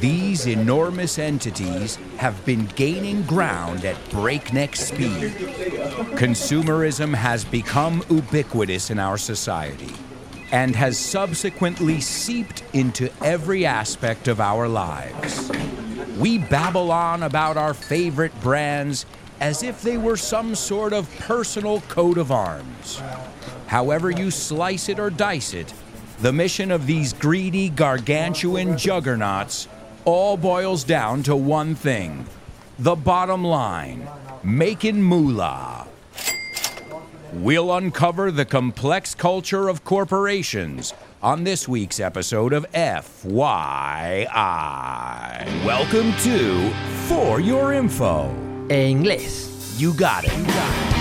These enormous entities have been gaining ground at breakneck speed. Consumerism has become ubiquitous in our society and has subsequently seeped into every aspect of our lives. We babble on about our favorite brands as if they were some sort of personal coat of arms. However, you slice it or dice it, the mission of these greedy, gargantuan juggernauts all boils down to one thing the bottom line making moolah. We'll uncover the complex culture of corporations on this week's episode of FYI. Welcome to For Your Info. En inglés. You got it. You got it.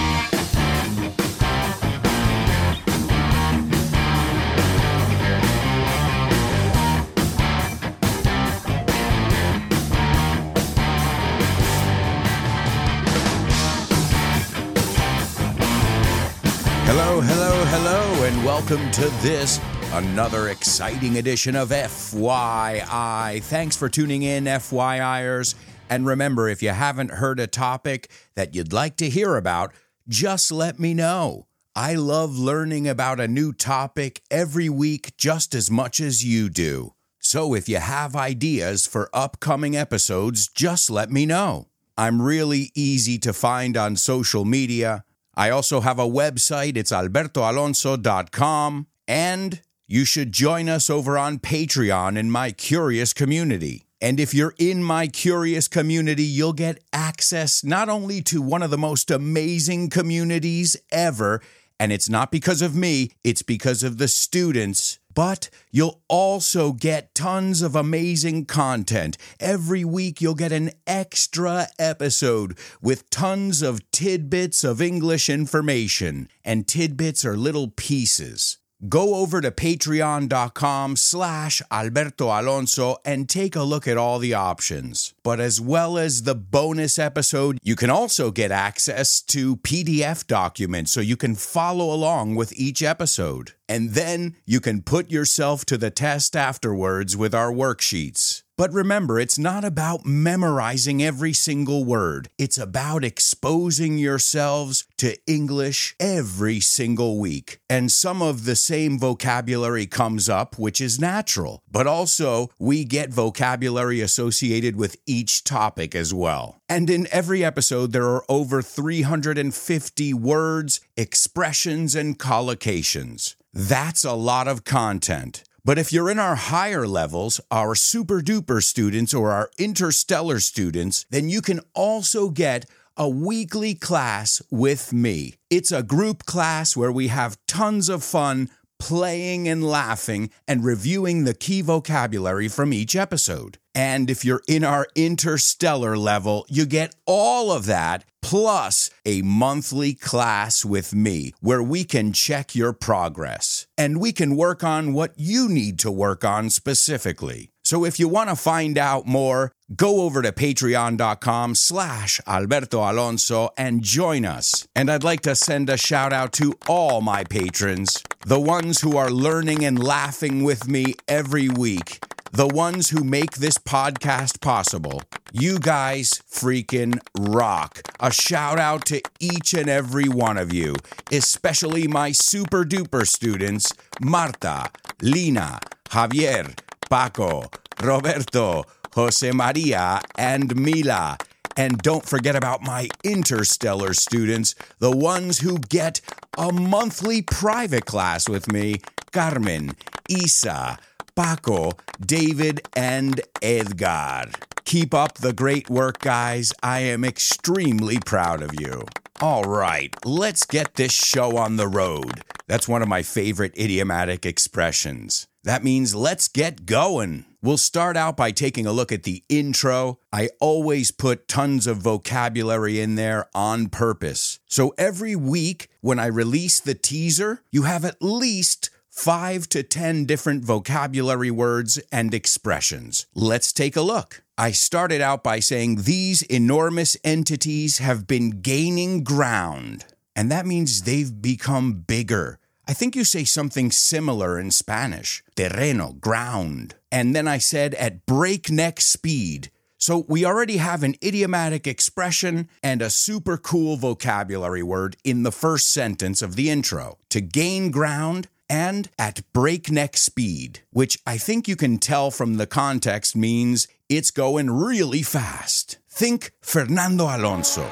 And welcome to this, another exciting edition of FYI. Thanks for tuning in, FYIers. And remember, if you haven't heard a topic that you'd like to hear about, just let me know. I love learning about a new topic every week just as much as you do. So if you have ideas for upcoming episodes, just let me know. I'm really easy to find on social media. I also have a website, it's albertoalonso.com, and you should join us over on Patreon in my curious community. And if you're in my curious community, you'll get access not only to one of the most amazing communities ever, and it's not because of me, it's because of the students. But you'll also get tons of amazing content. Every week, you'll get an extra episode with tons of tidbits of English information. And tidbits are little pieces. Go over to patreon.com slash Alberto Alonso and take a look at all the options. But as well as the bonus episode, you can also get access to PDF documents so you can follow along with each episode. And then you can put yourself to the test afterwards with our worksheets. But remember, it's not about memorizing every single word. It's about exposing yourselves to English every single week. And some of the same vocabulary comes up, which is natural. But also, we get vocabulary associated with each topic as well. And in every episode, there are over 350 words, expressions, and collocations. That's a lot of content. But if you're in our higher levels, our super duper students or our interstellar students, then you can also get a weekly class with me. It's a group class where we have tons of fun playing and laughing and reviewing the key vocabulary from each episode. And if you're in our interstellar level, you get all of that plus a monthly class with me where we can check your progress and we can work on what you need to work on specifically. So if you want to find out more, go over to patreon.com slash Alberto Alonso and join us. And I'd like to send a shout out to all my patrons, the ones who are learning and laughing with me every week the ones who make this podcast possible. You guys freaking rock. A shout out to each and every one of you, especially my super duper students Marta, Lina, Javier, Paco, Roberto, Jose Maria, and Mila. And don't forget about my interstellar students, the ones who get a monthly private class with me Carmen, Isa, Paco, David, and Edgar. Keep up the great work, guys. I am extremely proud of you. All right, let's get this show on the road. That's one of my favorite idiomatic expressions. That means let's get going. We'll start out by taking a look at the intro. I always put tons of vocabulary in there on purpose. So every week when I release the teaser, you have at least five to 10 different vocabulary words and expressions. Let's take a look. I started out by saying these enormous entities have been gaining ground, and that means they've become bigger. I think you say something similar in Spanish terreno, ground. And then I said at breakneck speed. So we already have an idiomatic expression and a super cool vocabulary word in the first sentence of the intro to gain ground and at breakneck speed, which I think you can tell from the context means it's going really fast. Think Fernando Alonso.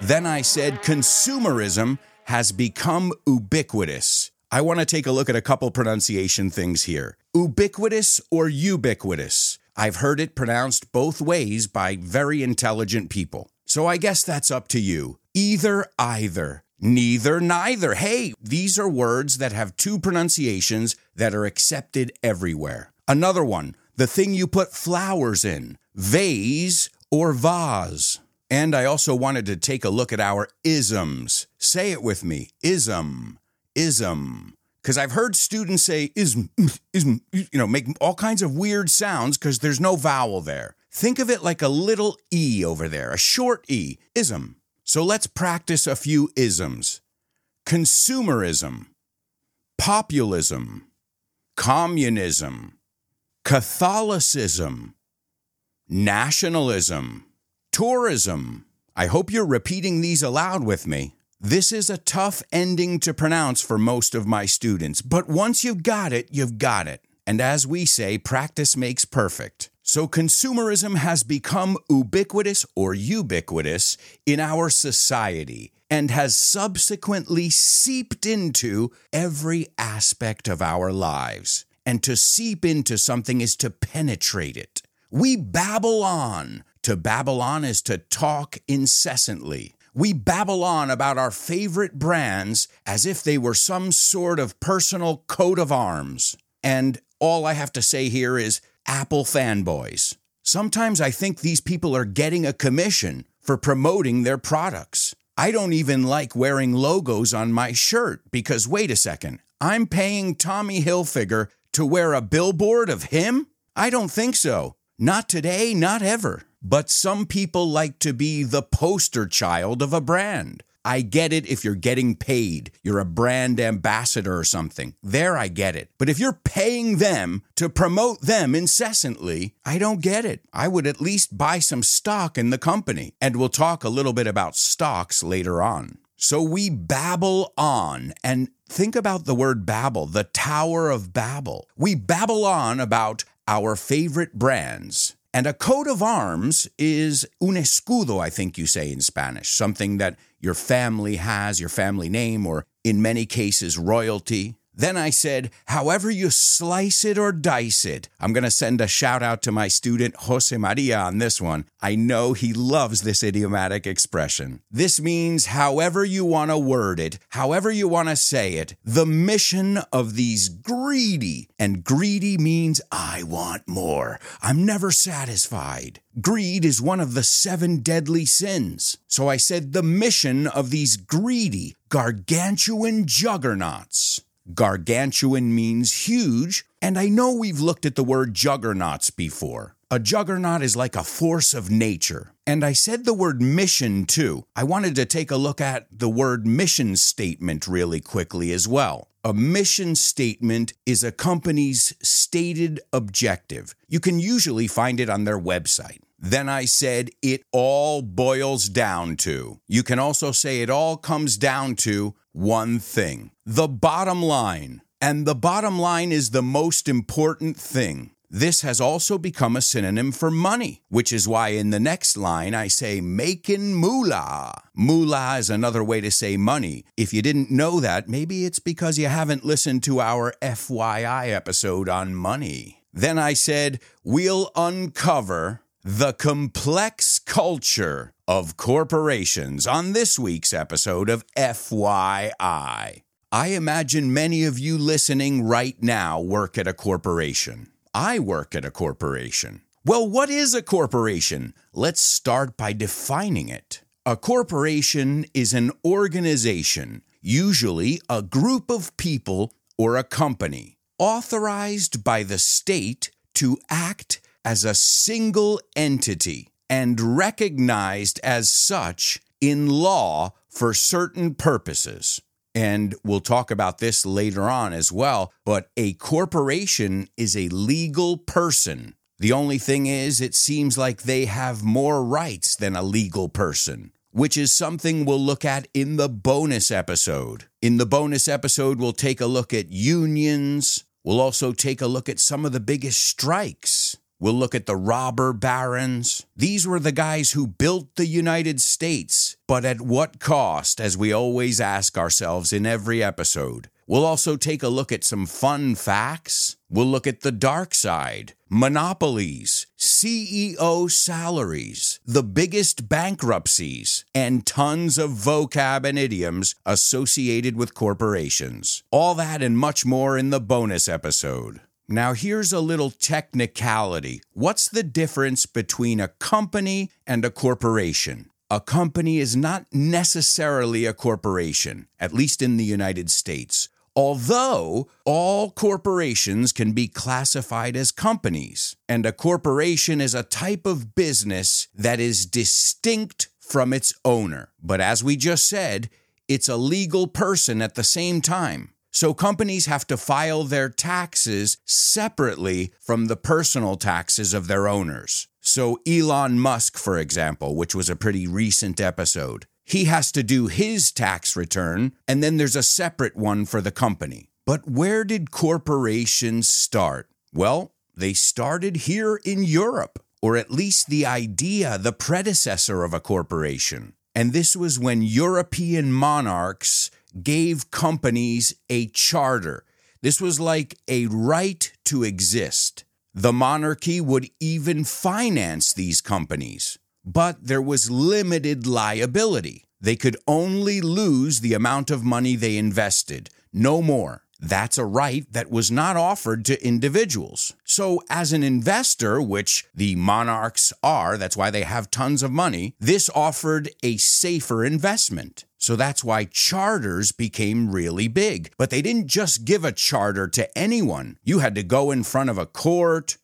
Then I said consumerism has become ubiquitous. I want to take a look at a couple pronunciation things here. Ubiquitous or ubiquitous? I've heard it pronounced both ways by very intelligent people. So I guess that's up to you. Either, either. Neither, neither. Hey, these are words that have two pronunciations that are accepted everywhere. Another one, the thing you put flowers in, vase or vase. And I also wanted to take a look at our isms. Say it with me ism, ism. Because I've heard students say ism, ism, you know, make all kinds of weird sounds because there's no vowel there. Think of it like a little E over there, a short E, ism. So let's practice a few isms consumerism, populism, communism, Catholicism, nationalism Tourism. I hope you're repeating these aloud with me. This is a tough ending to pronounce for most of my students, but once you've got it, you've got it. And as we say, practice makes perfect. So consumerism has become ubiquitous or ubiquitous in our society and has subsequently seeped into every aspect of our lives. And to seep into something is to penetrate it. We babble on to babble on is to talk incessantly. We babble on about our favorite brands as if they were some sort of personal coat of arms. And all I have to say here is Apple fanboys. Sometimes I think these people are getting a commission for promoting their products. I don't even like wearing logos on my shirt because, wait a second, I'm paying Tommy Hilfiger to wear a billboard of him? I don't think so. Not today, not ever. But some people like to be the poster child of a brand. I get it if you're getting paid, you're a brand ambassador or something. There, I get it. But if you're paying them to promote them incessantly, I don't get it. I would at least buy some stock in the company. And we'll talk a little bit about stocks later on. So we babble on and think about the word babble, the Tower of Babel. We babble on about our favorite brands and a coat of arms is un escudo, I think you say in Spanish, something that your family has, your family name, or in many cases, royalty. Then I said, however you slice it or dice it. I'm going to send a shout out to my student Jose Maria on this one. I know he loves this idiomatic expression. This means however you want to word it, however you want to say it, the mission of these greedy, and greedy means I want more. I'm never satisfied. Greed is one of the seven deadly sins. So I said the mission of these greedy, gargantuan juggernauts Gargantuan means huge, and I know we've looked at the word juggernauts before. A juggernaut is like a force of nature. And I said the word mission too. I wanted to take a look at the word mission statement really quickly as well. A mission statement is a company's stated objective. You can usually find it on their website. Then I said it all boils down to. You can also say it all comes down to one thing the bottom line. And the bottom line is the most important thing. This has also become a synonym for money, which is why in the next line I say making moolah. Moolah is another way to say money. If you didn't know that, maybe it's because you haven't listened to our FYI episode on money. Then I said, we'll uncover the complex culture of corporations on this week's episode of FYI. I imagine many of you listening right now work at a corporation. I work at a corporation. Well, what is a corporation? Let's start by defining it. A corporation is an organization, usually a group of people or a company, authorized by the state to act as a single entity and recognized as such in law for certain purposes. And we'll talk about this later on as well. But a corporation is a legal person. The only thing is, it seems like they have more rights than a legal person, which is something we'll look at in the bonus episode. In the bonus episode, we'll take a look at unions. We'll also take a look at some of the biggest strikes. We'll look at the robber barons. These were the guys who built the United States, but at what cost, as we always ask ourselves in every episode. We'll also take a look at some fun facts. We'll look at the dark side, monopolies, CEO salaries, the biggest bankruptcies, and tons of vocab and idioms associated with corporations. All that and much more in the bonus episode. Now, here's a little technicality. What's the difference between a company and a corporation? A company is not necessarily a corporation, at least in the United States, although all corporations can be classified as companies. And a corporation is a type of business that is distinct from its owner. But as we just said, it's a legal person at the same time. So companies have to file their taxes separately from the personal taxes of their owners. So Elon Musk, for example, which was a pretty recent episode, he has to do his tax return, and then there's a separate one for the company. But where did corporations start? Well, they started here in Europe, or at least the idea, the predecessor of a corporation. And this was when European monarchs gave companies a charter. This was like a right to exist. The monarchy would even finance these companies, but there was limited liability. They could only lose the amount of money they invested, no more. That's a right that was not offered to individuals. So, as an investor, which the monarchs are, that's why they have tons of money, this offered a safer investment. So that's why charters became really big. But they didn't just give a charter to anyone. You had to go in front of a court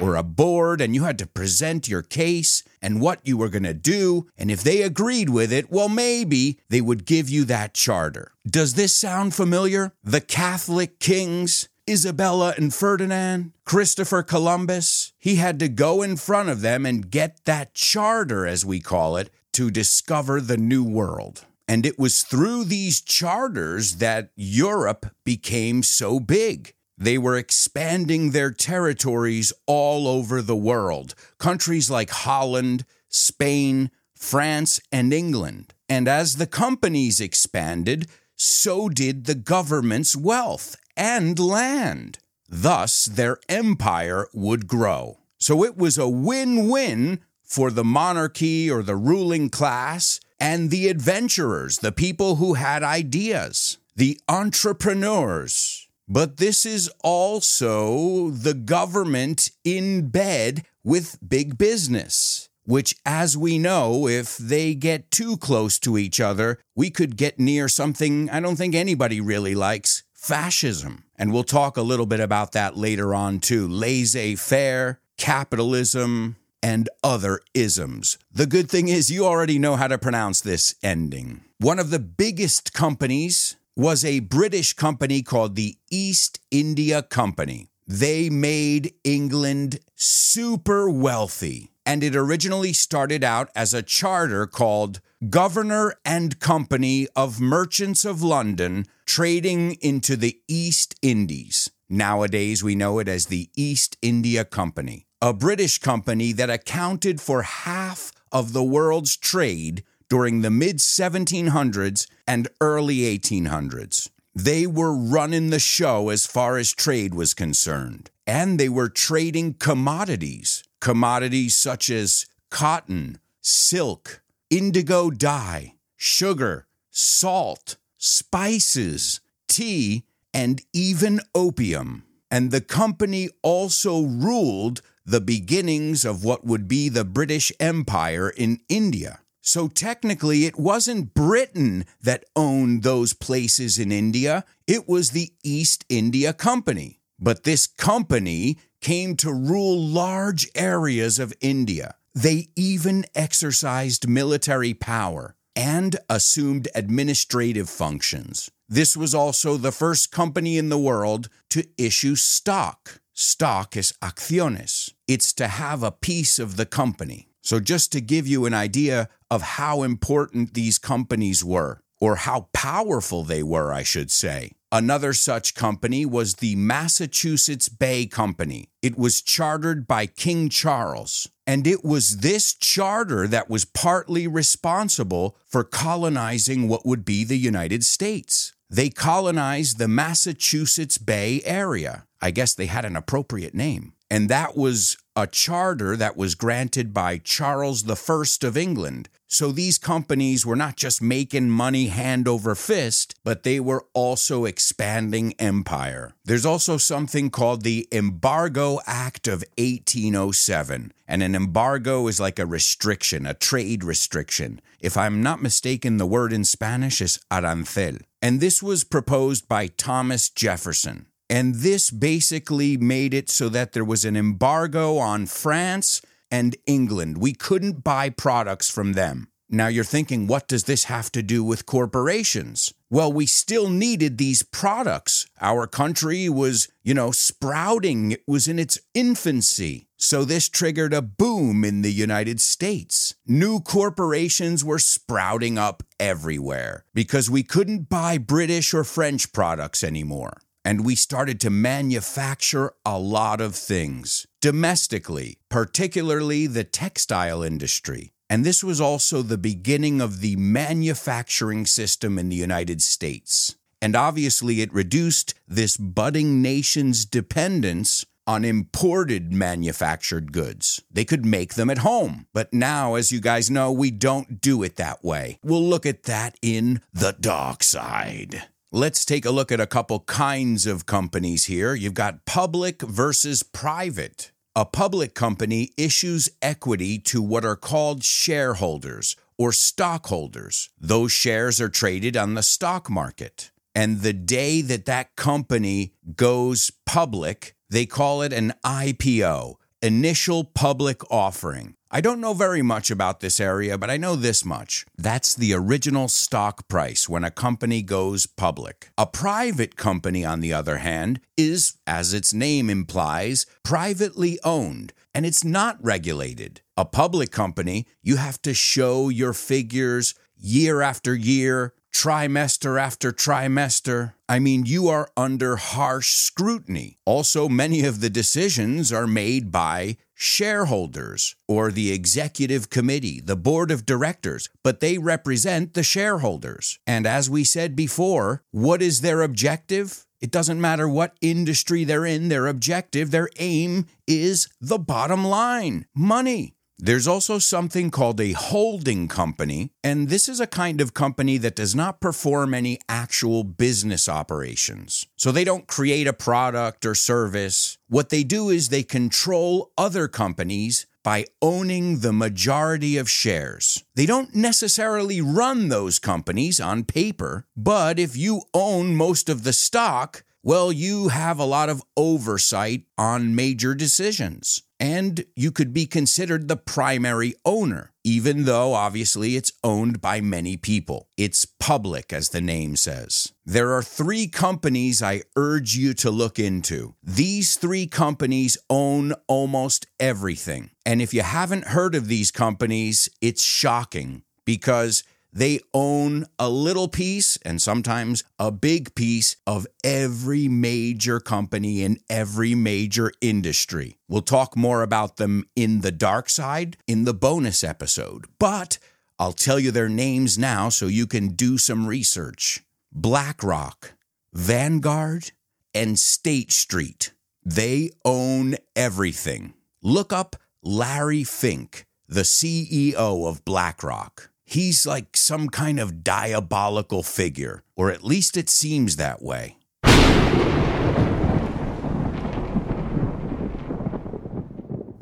or a board and you had to present your case and what you were going to do. And if they agreed with it, well, maybe they would give you that charter. Does this sound familiar? The Catholic kings? Isabella and Ferdinand, Christopher Columbus, he had to go in front of them and get that charter, as we call it, to discover the New World. And it was through these charters that Europe became so big. They were expanding their territories all over the world. Countries like Holland, Spain, France, and England. And as the companies expanded, so did the government's wealth and land. Thus, their empire would grow. So it was a win win for the monarchy or the ruling class and the adventurers, the people who had ideas, the entrepreneurs but this is also the government in bed with big business, which, as we know, if they get too close to each other, we could get near something I don't think anybody really likes fascism. And we'll talk a little bit about that later on, too. Laissez faire, capitalism, and other isms. The good thing is, you already know how to pronounce this ending. One of the biggest companies was a British company called the East India Company. They made England super wealthy. And it originally started out as a charter called Governor and Company of Merchants of London, trading into the East Indies. Nowadays, we know it as the East India Company, a British company that accounted for half of the world's trade during the mid 1700s and early 1800s. They were running the show as far as trade was concerned, and they were trading commodities, commodities such as cotton, silk, indigo dye, sugar, salt, spices, tea, and even opium. And the company also ruled the beginnings of what would be the British Empire in India. So technically, it wasn't Britain that owned those places in India, it was the East India Company. But this company came to rule large areas of India. They even exercised military power and assumed administrative functions. This was also the first company in the world to issue stock. Stock is acciones. It's to have a piece of the company. So, just to give you an idea of how important these companies were, or how powerful they were, I should say. Another such company was the Massachusetts Bay Company. It was chartered by King Charles, and it was this charter that was partly responsible for colonizing what would be the United States. They colonized the Massachusetts Bay area. I guess they had an appropriate name. And that was a charter that was granted by Charles I of England. So these companies were not just making money hand over fist, but they were also expanding empire. There's also something called the Embargo Act of 1807. And an embargo is like a restriction, a trade restriction. If I'm not mistaken, the word in Spanish is arancel. And this was proposed by Thomas Jefferson. And this basically made it so that there was an embargo on France and England. We couldn't buy products from them. Now you're thinking, what does this have to do with corporations? Well, we still needed these products. Our country was, you know, sprouting, it was in its infancy. So this triggered a boom in the United States. New corporations were sprouting up everywhere because we couldn't buy British or French products anymore and we started to manufacture a lot of things domestically, particularly the textile industry. And this was also the beginning of the manufacturing system in the United States. And obviously, it reduced this budding nation's dependence on imported manufactured goods. They could make them at home. But now, as you guys know, we don't do it that way. We'll look at that in the dark side. Let's take a look at a couple kinds of companies here. You've got public versus private. A public company issues equity to what are called shareholders or stockholders. Those shares are traded on the stock market. And the day that that company goes public, they call it an IPO, initial public offering. I don't know very much about this area, but I know this much. That's the original stock price when a company goes public. A private company, on the other hand, is, as its name implies, privately owned and it's not regulated. A public company, you have to show your figures year after year, trimester after trimester. I mean, you are under harsh scrutiny. Also, many of the decisions are made by shareholders or the executive committee, the board of directors, but they represent the shareholders. And as we said before, what is their objective? It doesn't matter what industry they're in, their objective, their aim is the bottom line money. There's also something called a holding company, and this is a kind of company that does not perform any actual business operations. So they don't create a product or service. What they do is they control other companies by owning the majority of shares. They don't necessarily run those companies on paper, but if you own most of the stock, well, you have a lot of oversight on major decisions and you could be considered the primary owner, even though obviously it's owned by many people. It's public, as the name says. There are three companies I urge you to look into. These three companies own almost everything. And if you haven't heard of these companies, it's shocking because they own a little piece and sometimes a big piece of every major company in every major industry. We'll talk more about them in the dark side in the bonus episode, but I'll tell you their names now so you can do some research BlackRock, Vanguard, and State Street. They own everything. Look up Larry Fink, the CEO of BlackRock he's like some kind of diabolical figure, or at least it seems that way.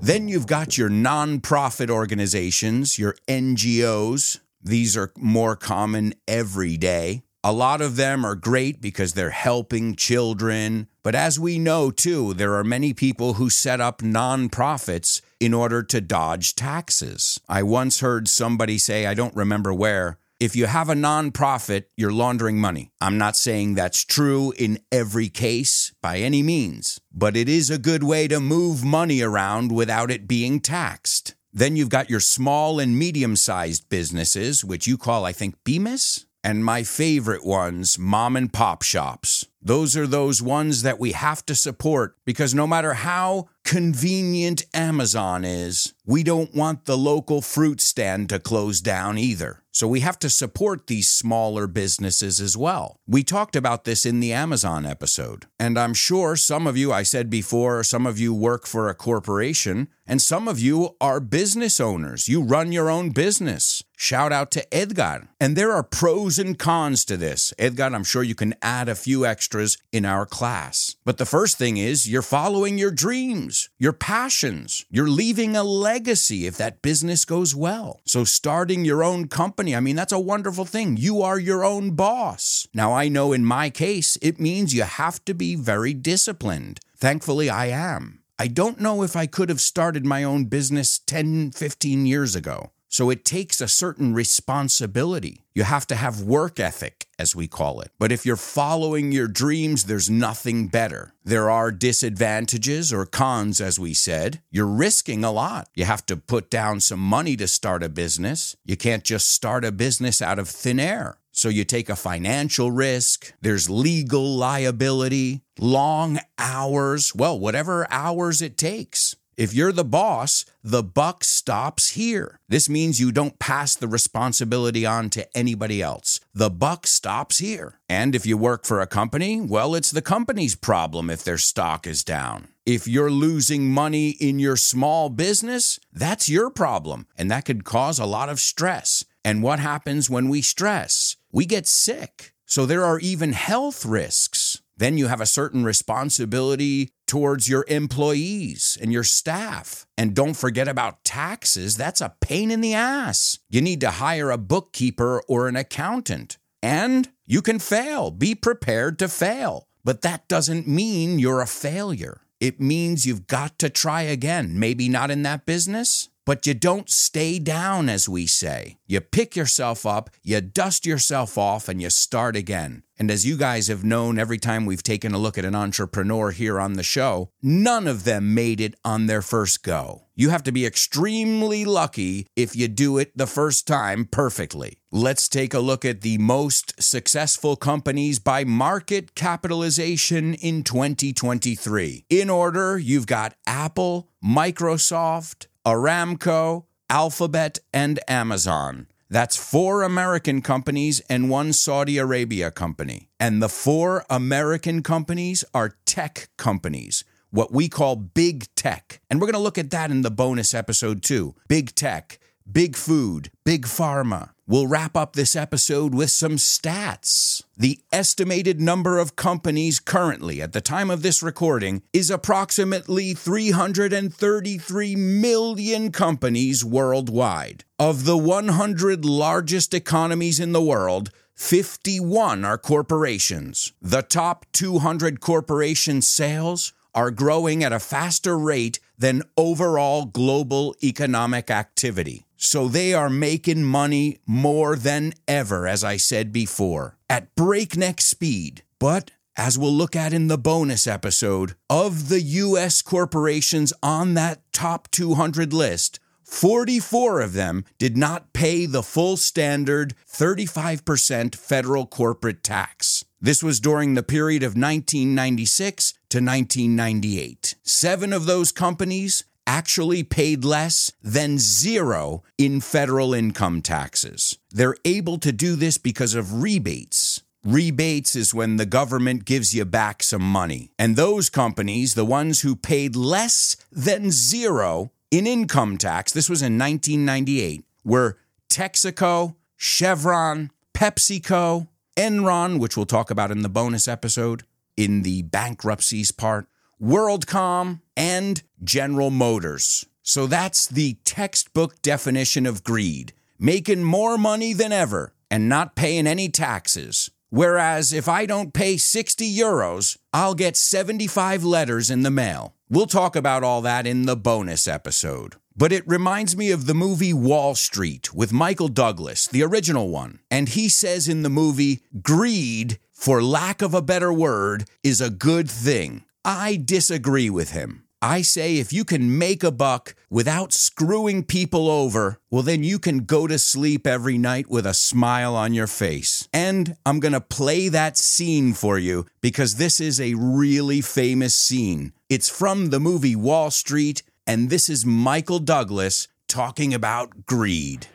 Then you've got your nonprofit organizations, your NGOs. These are more common every day. A lot of them are great because they're helping children. But as we know, too, there are many people who set up nonprofits in order to dodge taxes. I once heard somebody say, I don't remember where, if you have a nonprofit, you're laundering money. I'm not saying that's true in every case by any means, but it is a good way to move money around without it being taxed. Then you've got your small and medium sized businesses, which you call, I think, PYMEs. And my favorite ones, mom and pop shops. Those are those ones that we have to support because no matter how convenient Amazon is, we don't want the local fruit stand to close down either. So we have to support these smaller businesses as well. We talked about this in the Amazon episode. And I'm sure some of you, I said before, some of you work for a corporation, and some of you are business owners. You run your own business. Shout out to Edgar. And there are pros and cons to this. Edgar, I'm sure you can add a few extras in our class. But the first thing is you're following your dreams, your passions. You're leaving a legacy if that business goes well. So starting your own company, I mean, that's a wonderful thing. You are your own boss. Now, I know in my case, it means you have to be very disciplined. Thankfully, I am. I don't know if I could have started my own business 10, 15 years ago. So it takes a certain responsibility. You have to have work ethic, as we call it. But if you're following your dreams, there's nothing better. There are disadvantages or cons, as we said. You're risking a lot. You have to put down some money to start a business. You can't just start a business out of thin air. So you take a financial risk, there's legal liability, long hours, well, whatever hours it takes. If you're the boss, the buck stops here. This means you don't pass the responsibility on to anybody else. The buck stops here. And if you work for a company, well, it's the company's problem if their stock is down. If you're losing money in your small business, that's your problem, and that could cause a lot of stress. And what happens when we stress? We get sick. So there are even health risks. Then you have a certain responsibility towards your employees and your staff. And don't forget about taxes. That's a pain in the ass. You need to hire a bookkeeper or an accountant. And you can fail. Be prepared to fail. But that doesn't mean you're a failure. It means you've got to try again. Maybe not in that business, but you don't stay down, as we say. You pick yourself up, you dust yourself off, and you start again. And as you guys have known every time we've taken a look at an entrepreneur here on the show, none of them made it on their first go. You have to be extremely lucky if you do it the first time perfectly. Let's take a look at the most successful companies by market capitalization in 2023. In order, you've got Apple, Microsoft, Aramco, Alphabet, and Amazon. That's four American companies and one Saudi Arabia company. And the four American companies are tech companies, what we call big tech. And we're going to look at that in the bonus episode too. Big tech, big food, big pharma. We'll wrap up this episode with some stats. The estimated number of companies currently, at the time of this recording, is approximately 333 million companies worldwide. Of the 100 largest economies in the world, 51 are corporations. The top 200 corporation sales are growing at a faster rate than overall global economic activity. So they are making money more than ever, as I said before, at breakneck speed. But as we'll look at in the bonus episode, of the US corporations on that top 200 list, 44 of them did not pay the full standard 35% federal corporate tax. This was during the period of 1996 to 1998. Seven of those companies actually paid less than zero in federal income taxes. They're able to do this because of rebates. Rebates is when the government gives you back some money. And those companies, the ones who paid less than zero in income tax, this was in 1998, were Texaco, Chevron, PepsiCo, Enron, which we'll talk about in the bonus episode, in the bankruptcies part, WorldCom, and General Motors. So that's the textbook definition of greed making more money than ever and not paying any taxes. Whereas if I don't pay 60 euros, I'll get 75 letters in the mail. We'll talk about all that in the bonus episode. But it reminds me of the movie Wall Street with Michael Douglas, the original one. And he says in the movie, greed, for lack of a better word, is a good thing. I disagree with him. I say if you can make a buck without screwing people over, well, then you can go to sleep every night with a smile on your face. And I'm going to play that scene for you because this is a really famous scene. It's from the movie Wall Street, and this is Michael Douglas talking about greed.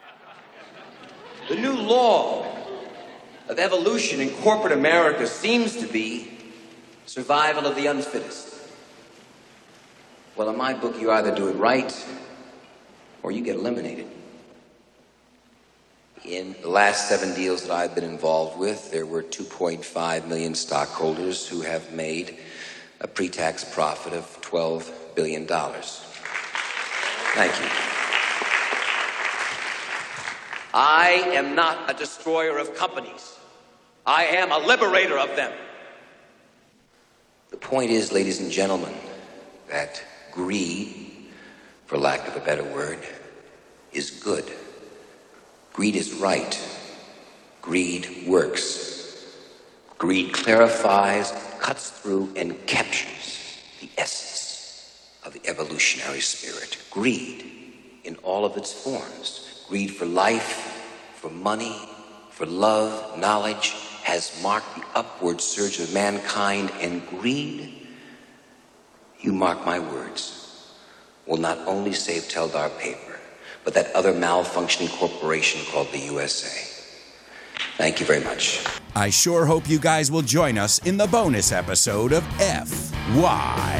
The new law of evolution in corporate America seems to be survival of the unfittest. Well, in my book, you either do it right or you get eliminated. In the last seven deals that I've been involved with, there were 2.5 million stockholders who have made a pre tax profit of $12 billion. Thank you. I am not a destroyer of companies. I am a liberator of them. The point is, ladies and gentlemen, that greed, for lack of a better word, is good. Greed is right. Greed works. Greed clarifies, cuts through, and captures the essence of the evolutionary spirit. Greed in all of its forms. Greed for life, for money, for love, knowledge, has marked the upward surge of mankind, and greed you mark my words, will not only save Teldar Paper, but that other malfunctioning corporation called the USA. Thank you very much. I sure hope you guys will join us in the bonus episode of FYI.